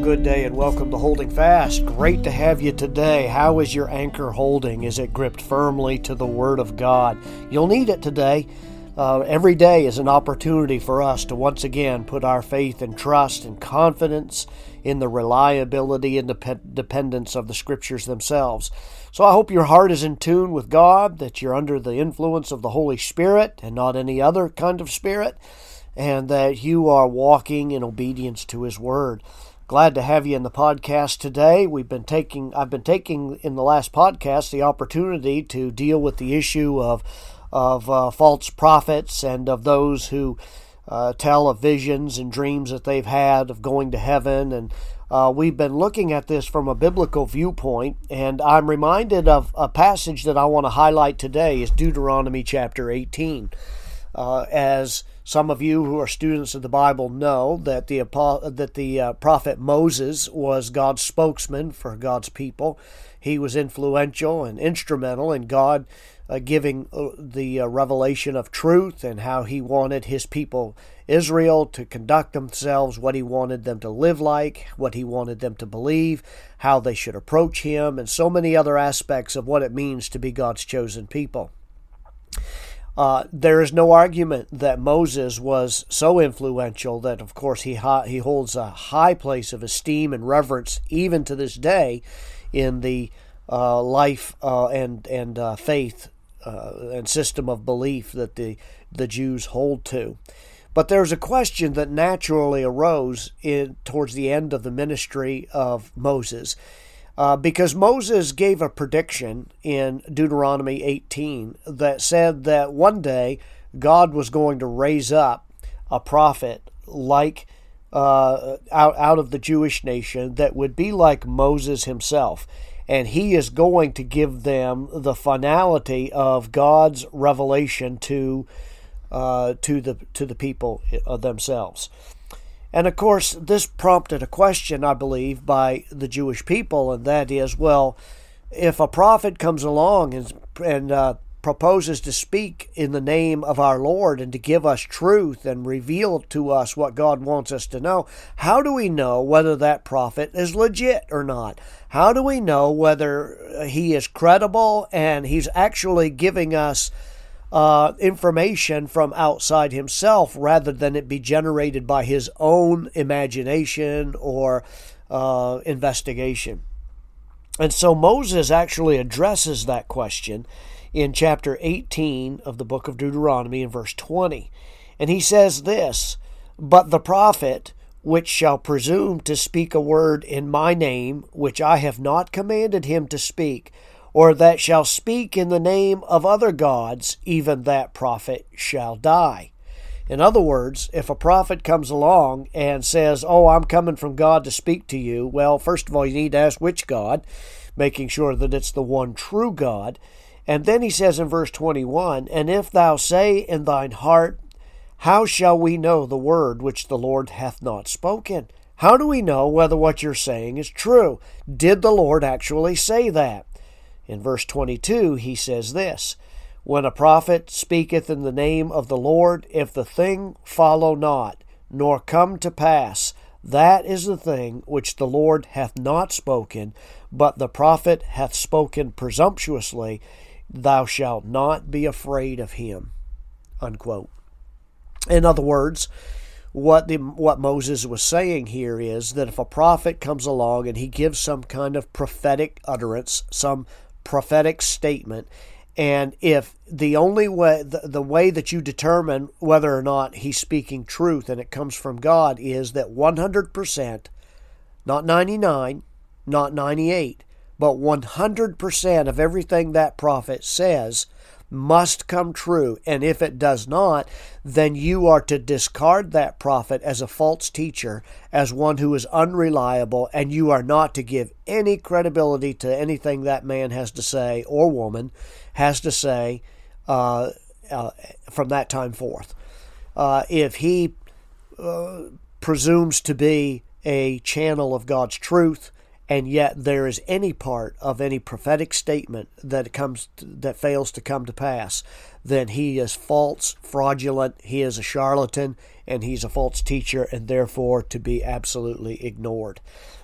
good day and welcome to Holding Fast. Great to have you today. How is your anchor holding? Is it gripped firmly to the Word of God? You'll need it today. Uh, every day is an opportunity for us to once again put our faith and trust and confidence in the reliability and dep- dependence of the Scriptures themselves. So I hope your heart is in tune with God, that you're under the influence of the Holy Spirit and not any other kind of spirit, and that you are walking in obedience to His Word. Glad to have you in the podcast today. We've been taking I've been taking in the last podcast the opportunity to deal with the issue of of uh, false prophets and of those who uh, tell of visions and dreams that they've had of going to heaven and uh, we've been looking at this from a biblical viewpoint, and I'm reminded of a passage that I want to highlight today is Deuteronomy chapter 18. Uh, as some of you who are students of the Bible know that the that the uh, prophet Moses was God's spokesman for God's people. He was influential and instrumental in God uh, giving uh, the uh, revelation of truth and how He wanted His people Israel to conduct themselves, what He wanted them to live like, what He wanted them to believe, how they should approach Him, and so many other aspects of what it means to be God's chosen people. Uh, there is no argument that Moses was so influential that, of course, he he holds a high place of esteem and reverence even to this day in the uh, life uh, and and uh, faith uh, and system of belief that the the Jews hold to. But there's a question that naturally arose in towards the end of the ministry of Moses uh, because Moses gave a prediction in Deuteronomy 18 that said that one day God was going to raise up a prophet like uh, out, out of the Jewish nation that would be like Moses himself. And he is going to give them the finality of God's revelation to uh, to the to the people uh, themselves. And of course, this prompted a question, I believe, by the Jewish people, and that is, well, if a prophet comes along and, and uh, proposes to speak in the name of our Lord and to give us truth and reveal to us what God wants us to know, how do we know whether that prophet is legit or not? How do we know whether he is credible and he's actually giving us uh, information from outside himself rather than it be generated by his own imagination or uh, investigation. And so Moses actually addresses that question in chapter 18 of the book of Deuteronomy in verse 20. And he says this But the prophet which shall presume to speak a word in my name, which I have not commanded him to speak, or that shall speak in the name of other gods, even that prophet shall die. In other words, if a prophet comes along and says, Oh, I'm coming from God to speak to you, well, first of all, you need to ask which God, making sure that it's the one true God. And then he says in verse 21 And if thou say in thine heart, How shall we know the word which the Lord hath not spoken? How do we know whether what you're saying is true? Did the Lord actually say that? In verse 22, he says this When a prophet speaketh in the name of the Lord, if the thing follow not, nor come to pass, that is the thing which the Lord hath not spoken, but the prophet hath spoken presumptuously, thou shalt not be afraid of him. Unquote. In other words, what the, what Moses was saying here is that if a prophet comes along and he gives some kind of prophetic utterance, some prophetic statement. And if the only way, the, the way that you determine whether or not he's speaking truth and it comes from God is that 100%, not 99, not 98, but 100% of everything that prophet says must come true. And if it does not, then you are to discard that prophet as a false teacher, as one who is unreliable, and you are not to give any credibility to anything that man has to say or woman has to say uh, uh, from that time forth. Uh, if he uh, presumes to be a channel of God's truth, and yet there is any part of any prophetic statement that comes to, that fails to come to pass, then he is false, fraudulent, he is a charlatan, and he's a false teacher, and therefore to be absolutely ignored.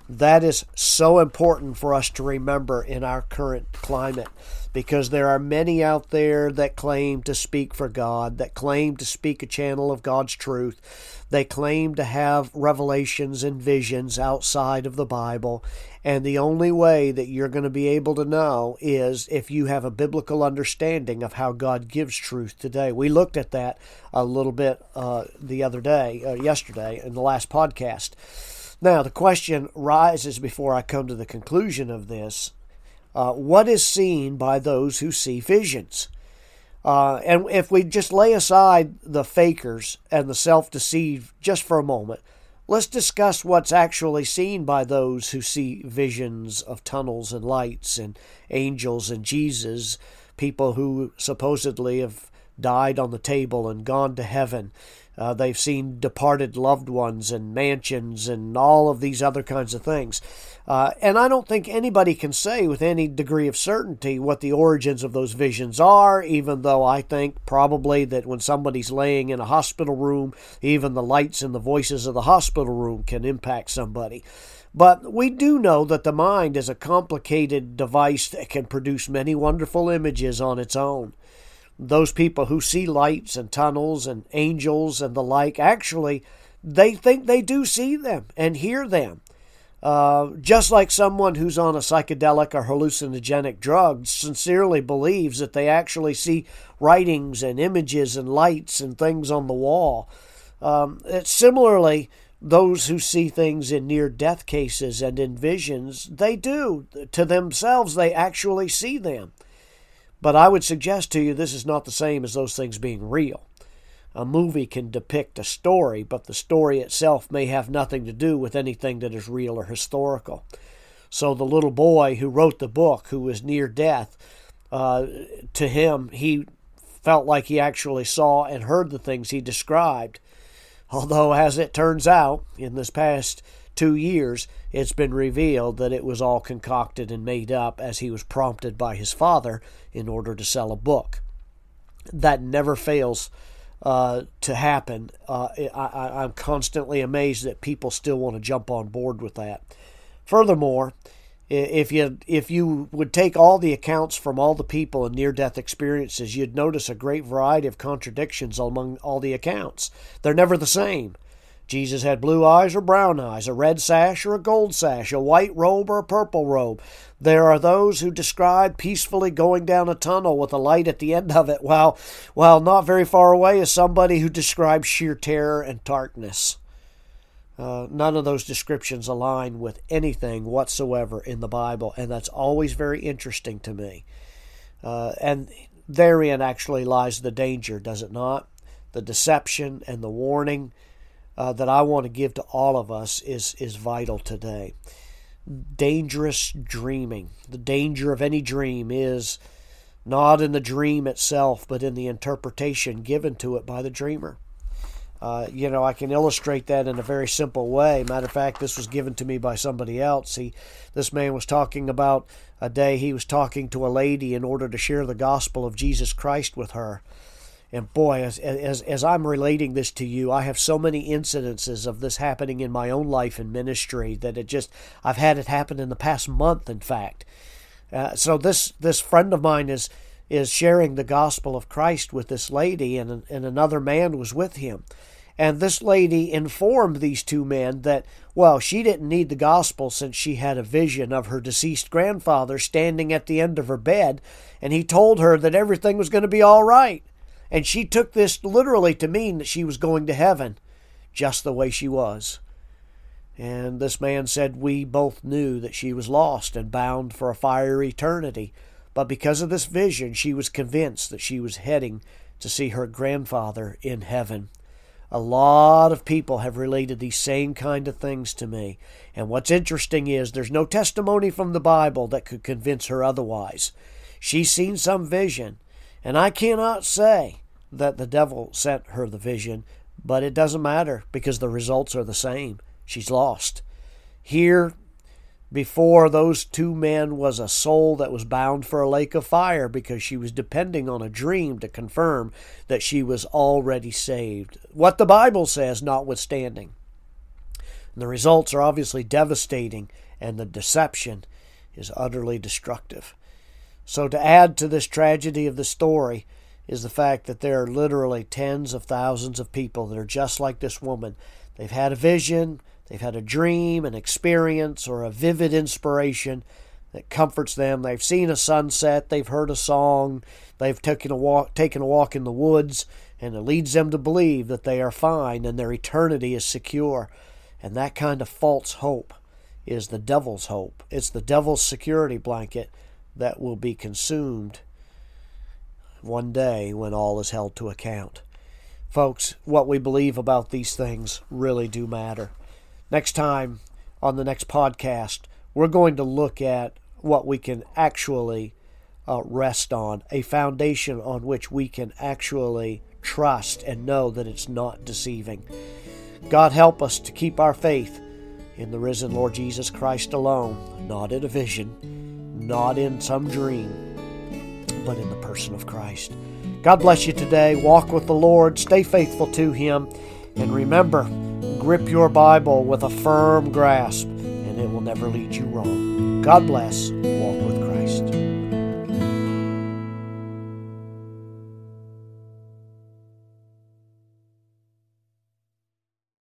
That is so important for us to remember in our current climate because there are many out there that claim to speak for God, that claim to speak a channel of God's truth. They claim to have revelations and visions outside of the Bible. And the only way that you're going to be able to know is if you have a biblical understanding of how God gives truth today. We looked at that a little bit uh, the other day, uh, yesterday, in the last podcast. Now, the question rises before I come to the conclusion of this uh, what is seen by those who see visions? Uh, and if we just lay aside the fakers and the self deceived just for a moment, let's discuss what's actually seen by those who see visions of tunnels and lights and angels and Jesus, people who supposedly have died on the table and gone to heaven. Uh, they've seen departed loved ones and mansions and all of these other kinds of things. Uh, and I don't think anybody can say with any degree of certainty what the origins of those visions are, even though I think probably that when somebody's laying in a hospital room, even the lights and the voices of the hospital room can impact somebody. But we do know that the mind is a complicated device that can produce many wonderful images on its own those people who see lights and tunnels and angels and the like, actually, they think they do see them and hear them. Uh, just like someone who's on a psychedelic or hallucinogenic drug sincerely believes that they actually see writings and images and lights and things on the wall. Um, similarly, those who see things in near death cases and in visions, they do. To themselves, they actually see them. But I would suggest to you this is not the same as those things being real. A movie can depict a story, but the story itself may have nothing to do with anything that is real or historical. So the little boy who wrote the book, who was near death, uh, to him, he felt like he actually saw and heard the things he described. Although, as it turns out, in this past two years, it's been revealed that it was all concocted and made up as he was prompted by his father in order to sell a book. That never fails uh, to happen. Uh, I, I'm constantly amazed that people still want to jump on board with that. Furthermore, if you if you would take all the accounts from all the people in near death experiences, you'd notice a great variety of contradictions among all the accounts. They're never the same. Jesus had blue eyes or brown eyes, a red sash or a gold sash, a white robe or a purple robe. There are those who describe peacefully going down a tunnel with a light at the end of it, while, while not very far away is somebody who describes sheer terror and darkness. Uh, none of those descriptions align with anything whatsoever in the Bible, and that's always very interesting to me. Uh, and therein actually lies the danger, does it not? The deception and the warning uh, that I want to give to all of us is, is vital today. Dangerous dreaming. The danger of any dream is not in the dream itself, but in the interpretation given to it by the dreamer. Uh, you know, I can illustrate that in a very simple way. Matter of fact, this was given to me by somebody else. He, this man was talking about a day he was talking to a lady in order to share the gospel of Jesus Christ with her. And boy, as, as, as I'm relating this to you, I have so many incidences of this happening in my own life and ministry that it just, I've had it happen in the past month, in fact. Uh, so this, this friend of mine is, is sharing the gospel of Christ with this lady, and, and another man was with him. And this lady informed these two men that, well, she didn't need the gospel since she had a vision of her deceased grandfather standing at the end of her bed, and he told her that everything was going to be all right. And she took this literally to mean that she was going to heaven just the way she was. And this man said, We both knew that she was lost and bound for a fiery eternity. But because of this vision, she was convinced that she was heading to see her grandfather in heaven. A lot of people have related these same kind of things to me. And what's interesting is there's no testimony from the Bible that could convince her otherwise. She's seen some vision, and I cannot say that the devil sent her the vision, but it doesn't matter because the results are the same. She's lost. Here, Before those two men was a soul that was bound for a lake of fire because she was depending on a dream to confirm that she was already saved. What the Bible says, notwithstanding. And the results are obviously devastating, and the deception is utterly destructive. So, to add to this tragedy of the story is the fact that there are literally tens of thousands of people that are just like this woman. They've had a vision, they've had a dream, an experience, or a vivid inspiration that comforts them. They've seen a sunset, they've heard a song, they've taken a walk, taken a walk in the woods, and it leads them to believe that they are fine and their eternity is secure. And that kind of false hope is the devil's hope. It's the devil's security blanket that will be consumed one day when all is held to account. Folks, what we believe about these things really do matter. Next time on the next podcast, we're going to look at what we can actually uh, rest on, a foundation on which we can actually trust and know that it's not deceiving. God help us to keep our faith in the risen Lord Jesus Christ alone, not in a vision not in some dream, but in the person of Christ. God bless you today. Walk with the Lord, stay faithful to Him, and remember, grip your Bible with a firm grasp, and it will never lead you wrong. God bless.